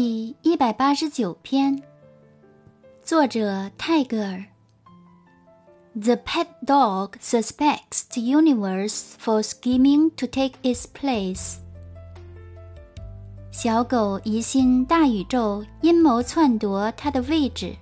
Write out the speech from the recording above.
第一百八十九篇，作者泰戈尔。The pet dog suspects the universe for scheming to take its place。小狗疑心大宇宙阴谋篡夺它的位置。